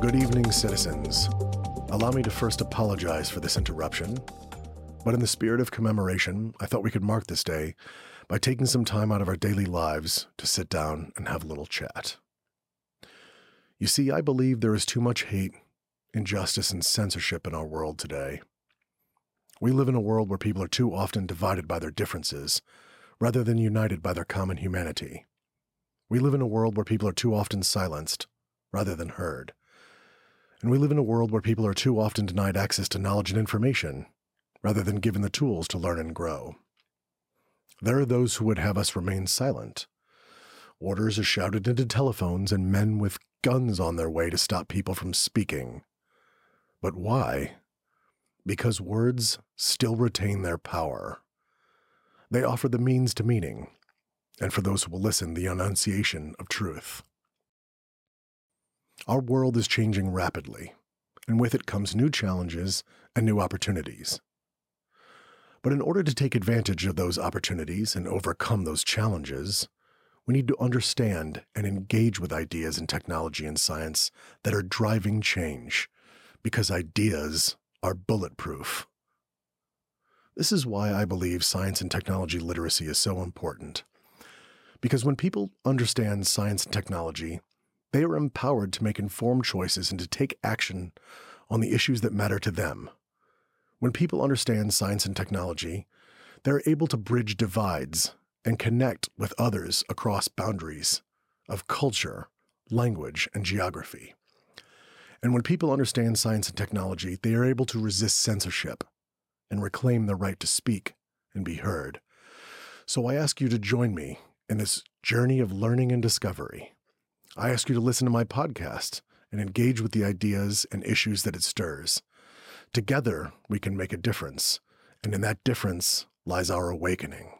Good evening, citizens. Allow me to first apologize for this interruption, but in the spirit of commemoration, I thought we could mark this day by taking some time out of our daily lives to sit down and have a little chat. You see, I believe there is too much hate, injustice, and censorship in our world today. We live in a world where people are too often divided by their differences rather than united by their common humanity. We live in a world where people are too often silenced rather than heard. And we live in a world where people are too often denied access to knowledge and information, rather than given the tools to learn and grow. There are those who would have us remain silent. Orders are shouted into telephones, and men with guns on their way to stop people from speaking. But why? Because words still retain their power. They offer the means to meaning, and for those who will listen, the enunciation of truth. Our world is changing rapidly, and with it comes new challenges and new opportunities. But in order to take advantage of those opportunities and overcome those challenges, we need to understand and engage with ideas in technology and science that are driving change, because ideas are bulletproof. This is why I believe science and technology literacy is so important. Because when people understand science and technology, they are empowered to make informed choices and to take action on the issues that matter to them. When people understand science and technology, they're able to bridge divides and connect with others across boundaries of culture, language, and geography. And when people understand science and technology, they are able to resist censorship and reclaim the right to speak and be heard. So I ask you to join me in this journey of learning and discovery. I ask you to listen to my podcast and engage with the ideas and issues that it stirs. Together, we can make a difference, and in that difference lies our awakening.